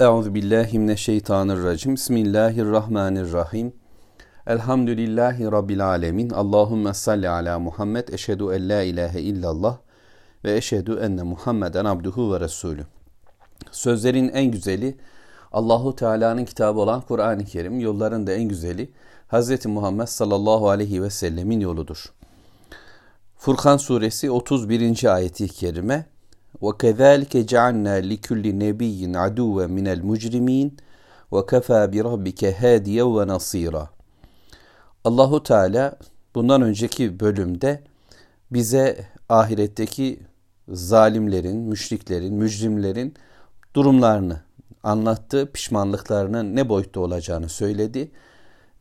Euzu billahi mineşşeytanirracim. Bismillahirrahmanirrahim. Elhamdülillahi rabbil alamin. Allahumme salli ala Muhammed. Eşhedü en la ilahe illallah ve eşhedü enne Muhammeden abduhu ve resulü. Sözlerin en güzeli Allahu Teala'nın kitabı olan Kur'an-ı Kerim. Yolların da en güzeli Hz. Muhammed sallallahu aleyhi ve sellemin yoludur. Furkan suresi 31. ayeti kerime وَكَذَٰلِكَ جَعَلْنَا لِكُلِّ نَبِيٍّ عَدُوًّا مِنَ الْمُجْرِمِينَ وَكَفَى بِرَبِّكَ هَادِيًا وَنَصِيرًا Allahu Teala bundan önceki bölümde bize ahiretteki zalimlerin, müşriklerin, mücrimlerin durumlarını anlattı, pişmanlıklarının ne boyutta olacağını söyledi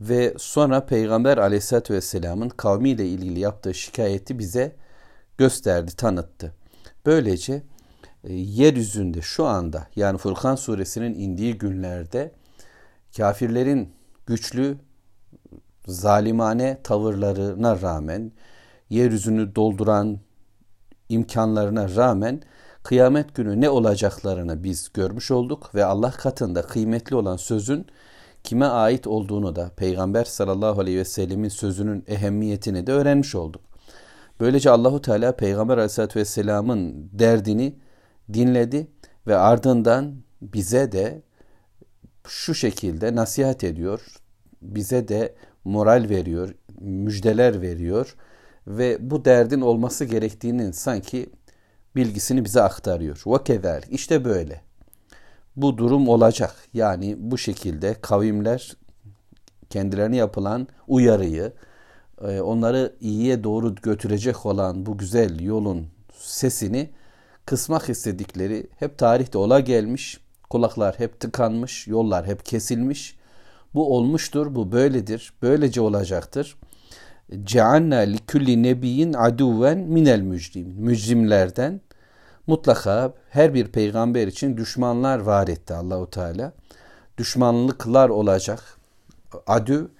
ve sonra Peygamber aleyhissalatü vesselamın kavmiyle ilgili yaptığı şikayeti bize gösterdi, tanıttı. Böylece e, yeryüzünde şu anda yani Furkan suresinin indiği günlerde kafirlerin güçlü zalimane tavırlarına rağmen yeryüzünü dolduran imkanlarına rağmen kıyamet günü ne olacaklarını biz görmüş olduk ve Allah katında kıymetli olan sözün kime ait olduğunu da Peygamber sallallahu aleyhi ve sellemin sözünün ehemmiyetini de öğrenmiş olduk. Böylece Allahu Teala Peygamber aleyhissalatü vesselamın derdini dinledi ve ardından bize de şu şekilde nasihat ediyor. Bize de moral veriyor, müjdeler veriyor ve bu derdin olması gerektiğinin sanki bilgisini bize aktarıyor. Ve. İşte böyle. Bu durum olacak. Yani bu şekilde kavimler kendilerine yapılan uyarıyı, e, onları iyiye doğru götürecek olan bu güzel yolun sesini kısmak istedikleri hep tarihte ola gelmiş. Kulaklar hep tıkanmış, yollar hep kesilmiş. Bu olmuştur, bu böyledir, böylece olacaktır. Ceanna li kulli nebiyyin aduven minel mücrim. Mücrimlerden mutlaka her bir peygamber için düşmanlar var etti Allahu Teala. Düşmanlıklar olacak. Adü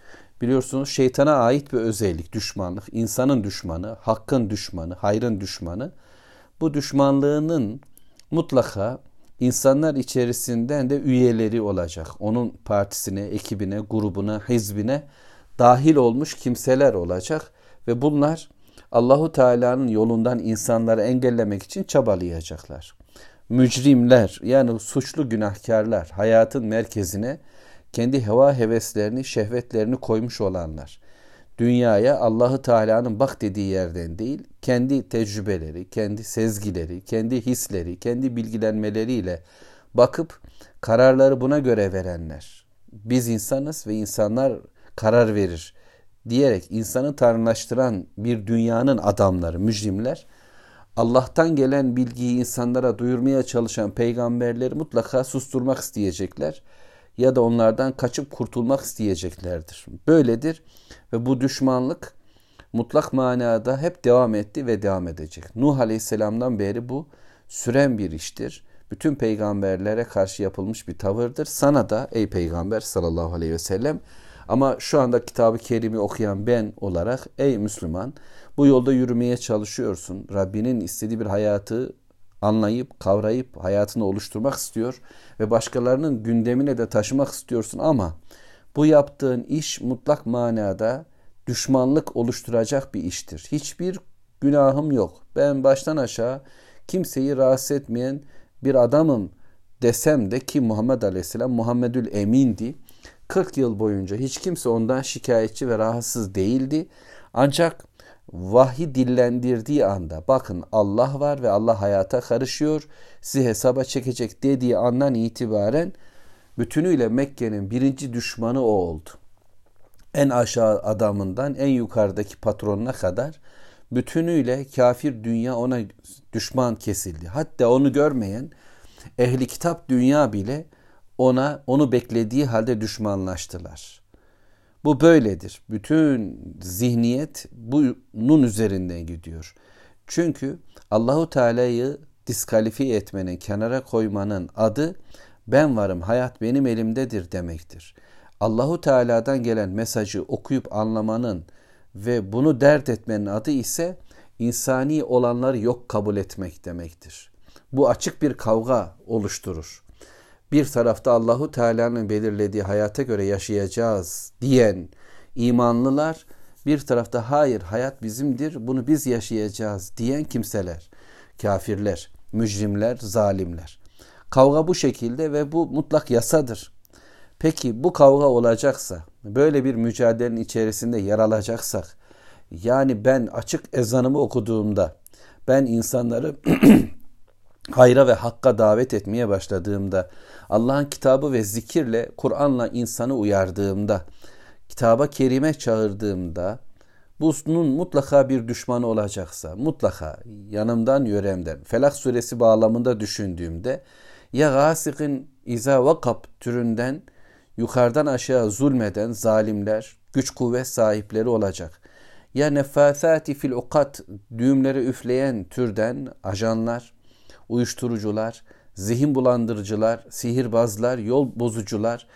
biliyorsunuz şeytana ait bir özellik düşmanlık. İnsanın düşmanı, hakkın düşmanı, hayrın düşmanı. Bu düşmanlığının mutlaka insanlar içerisinden de üyeleri olacak. Onun partisine, ekibine, grubuna, hizbine dahil olmuş kimseler olacak ve bunlar Allahu Teala'nın yolundan insanları engellemek için çabalayacaklar. Mücrimler yani suçlu günahkarlar hayatın merkezine kendi heva heveslerini, şehvetlerini koymuş olanlar. Dünyaya Allahu Teala'nın bak dediği yerden değil, kendi tecrübeleri, kendi sezgileri, kendi hisleri, kendi bilgilenmeleriyle bakıp kararları buna göre verenler. Biz insanız ve insanlar karar verir diyerek insanı tanrılaştıran bir dünyanın adamları, mücrimler Allah'tan gelen bilgiyi insanlara duyurmaya çalışan peygamberleri mutlaka susturmak isteyecekler ya da onlardan kaçıp kurtulmak isteyeceklerdir. Böyledir ve bu düşmanlık mutlak manada hep devam etti ve devam edecek. Nuh Aleyhisselam'dan beri bu süren bir iştir. Bütün peygamberlere karşı yapılmış bir tavırdır. Sana da ey peygamber sallallahu aleyhi ve sellem ama şu anda kitabı kerimi okuyan ben olarak ey Müslüman bu yolda yürümeye çalışıyorsun. Rabbinin istediği bir hayatı anlayıp, kavrayıp hayatını oluşturmak istiyor ve başkalarının gündemine de taşımak istiyorsun ama bu yaptığın iş mutlak manada düşmanlık oluşturacak bir iştir. Hiçbir günahım yok. Ben baştan aşağı kimseyi rahatsız etmeyen bir adamım desem de ki Muhammed Aleyhisselam Muhammedül Emin'di. 40 yıl boyunca hiç kimse ondan şikayetçi ve rahatsız değildi. Ancak vahyi dillendirdiği anda bakın Allah var ve Allah hayata karışıyor sizi hesaba çekecek dediği andan itibaren bütünüyle Mekke'nin birinci düşmanı o oldu. En aşağı adamından en yukarıdaki patronuna kadar bütünüyle kafir dünya ona düşman kesildi. Hatta onu görmeyen ehli kitap dünya bile ona onu beklediği halde düşmanlaştılar. Bu böyledir. Bütün zihniyet bunun üzerinden gidiyor. Çünkü Allahu Teala'yı diskalifiye etmenin, kenara koymanın adı ben varım, hayat benim elimdedir demektir. Allahu Teala'dan gelen mesajı okuyup anlamanın ve bunu dert etmenin adı ise insani olanları yok kabul etmek demektir. Bu açık bir kavga oluşturur. Bir tarafta Allahu Teala'nın belirlediği hayata göre yaşayacağız diyen imanlılar bir tarafta hayır hayat bizimdir bunu biz yaşayacağız diyen kimseler, kafirler, mücrimler, zalimler. Kavga bu şekilde ve bu mutlak yasadır. Peki bu kavga olacaksa, böyle bir mücadelenin içerisinde yer alacaksak, yani ben açık ezanımı okuduğumda, ben insanları hayra ve hakka davet etmeye başladığımda, Allah'ın kitabı ve zikirle, Kur'an'la insanı uyardığımda, kitaba kerime çağırdığımda, bunun mutlaka bir düşmanı olacaksa, mutlaka yanımdan yöremden, Felak suresi bağlamında düşündüğümde, ya gasikin iza vakab türünden yukarıdan aşağı zulmeden zalimler, güç kuvvet sahipleri olacak. Ya nefasati fil ukat düğümleri üfleyen türden ajanlar, uyuşturucular, zihin bulandırıcılar, sihirbazlar, yol bozucular,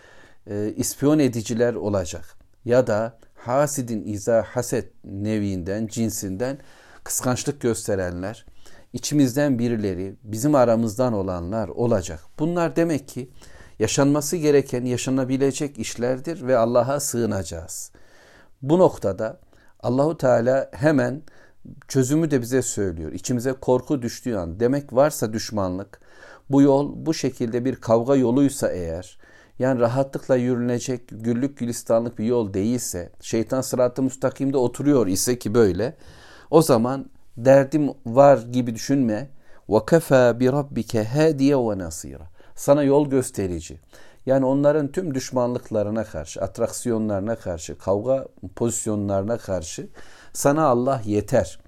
e, ispiyon ediciler olacak. Ya da hasidin iza haset nevinden, cinsinden kıskançlık gösterenler, içimizden birileri, bizim aramızdan olanlar olacak. Bunlar demek ki yaşanması gereken, yaşanabilecek işlerdir ve Allah'a sığınacağız. Bu noktada Allahu Teala hemen çözümü de bize söylüyor. İçimize korku düştüğü an demek varsa düşmanlık, bu yol bu şekilde bir kavga yoluysa eğer, yani rahatlıkla yürünecek güllük gülistanlık bir yol değilse, şeytan sıratı müstakimde oturuyor ise ki böyle, o zaman derdim var gibi düşünme. وَكَفَى بِرَبِّكَ هَادِيَ وَنَصِيرًا Sana yol gösterici. yani onların tüm düşmanlıklarına karşı, atraksiyonlarına karşı, kavga pozisyonlarına karşı sana Allah yeter.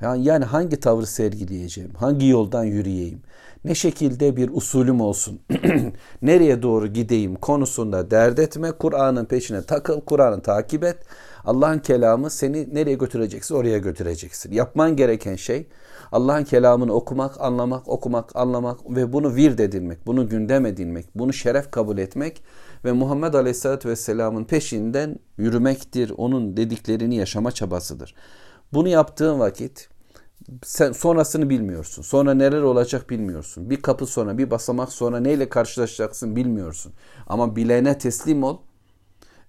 Yani, yani hangi tavır sergileyeceğim, hangi yoldan yürüyeyim, ne şekilde bir usulüm olsun, nereye doğru gideyim konusunda dert etme, Kur'an'ın peşine takıl, Kur'an'ı takip et. Allah'ın kelamı seni nereye götürecekse oraya götüreceksin. Yapman gereken şey Allah'ın kelamını okumak, anlamak, okumak, anlamak ve bunu vird edinmek, bunu gündem edinmek, bunu şeref kabul etmek ve Muhammed Aleyhisselatü Vesselam'ın peşinden yürümektir. Onun dediklerini yaşama çabasıdır. Bunu yaptığın vakit sen sonrasını bilmiyorsun. Sonra neler olacak bilmiyorsun. Bir kapı sonra, bir basamak sonra neyle karşılaşacaksın bilmiyorsun. Ama bilene teslim ol.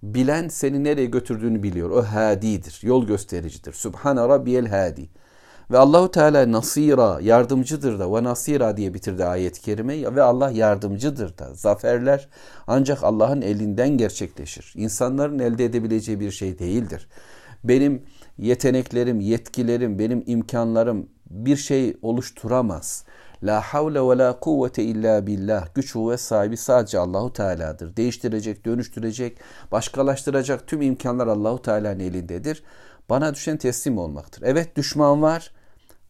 Bilen seni nereye götürdüğünü biliyor. O hadidir, yol göstericidir. Subhane rabbiyel hadi. Ve Allahu Teala nasira, yardımcıdır da ve nasira diye bitirdi ayet-i kerime ve Allah yardımcıdır da. Zaferler ancak Allah'ın elinden gerçekleşir. İnsanların elde edebileceği bir şey değildir. Benim yeteneklerim, yetkilerim, benim imkanlarım bir şey oluşturamaz. La havle ve la kuvvete illa billah. Güç ve sahibi sadece Allahu Teala'dır. Değiştirecek, dönüştürecek, başkalaştıracak tüm imkanlar Allahu Teala'nın elindedir. Bana düşen teslim olmaktır. Evet düşman var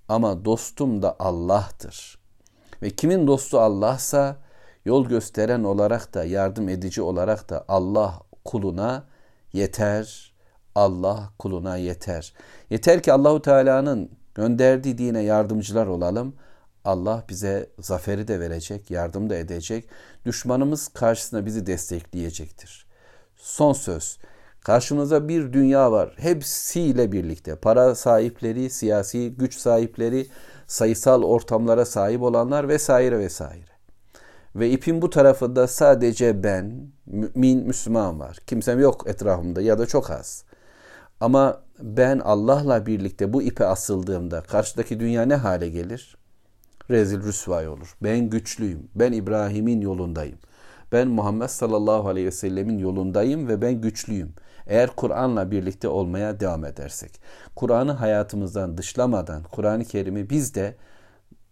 ama dostum da Allah'tır. Ve kimin dostu Allah'sa yol gösteren olarak da yardım edici olarak da Allah kuluna yeter. Allah kuluna yeter. Yeter ki Allahu Teala'nın gönderdiği dine yardımcılar olalım. Allah bize zaferi de verecek, yardım da edecek. Düşmanımız karşısında bizi destekleyecektir. Son söz. Karşımızda bir dünya var. Hepsiyle birlikte para sahipleri, siyasi güç sahipleri, sayısal ortamlara sahip olanlar vesaire vesaire. Ve ipin bu tarafında sadece ben, mümin, Müslüman var. Kimsem yok etrafımda ya da çok az. Ama ben Allah'la birlikte bu ipe asıldığımda karşıdaki dünya ne hale gelir? Rezil rüsvay olur. Ben güçlüyüm. Ben İbrahim'in yolundayım. Ben Muhammed sallallahu aleyhi ve sellemin yolundayım ve ben güçlüyüm. Eğer Kur'an'la birlikte olmaya devam edersek, Kur'an'ı hayatımızdan dışlamadan, Kur'an-ı Kerim'i biz de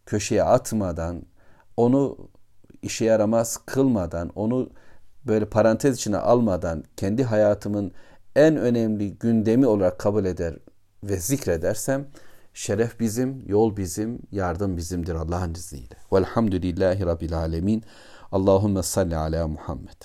köşeye atmadan, onu işe yaramaz kılmadan, onu böyle parantez içine almadan kendi hayatımın en önemli gündemi olarak kabul eder ve zikredersem şeref bizim, yol bizim, yardım bizimdir Allah'ın izniyle. Velhamdülillahi Rabbil Alemin. Allahümme salli ala Muhammed.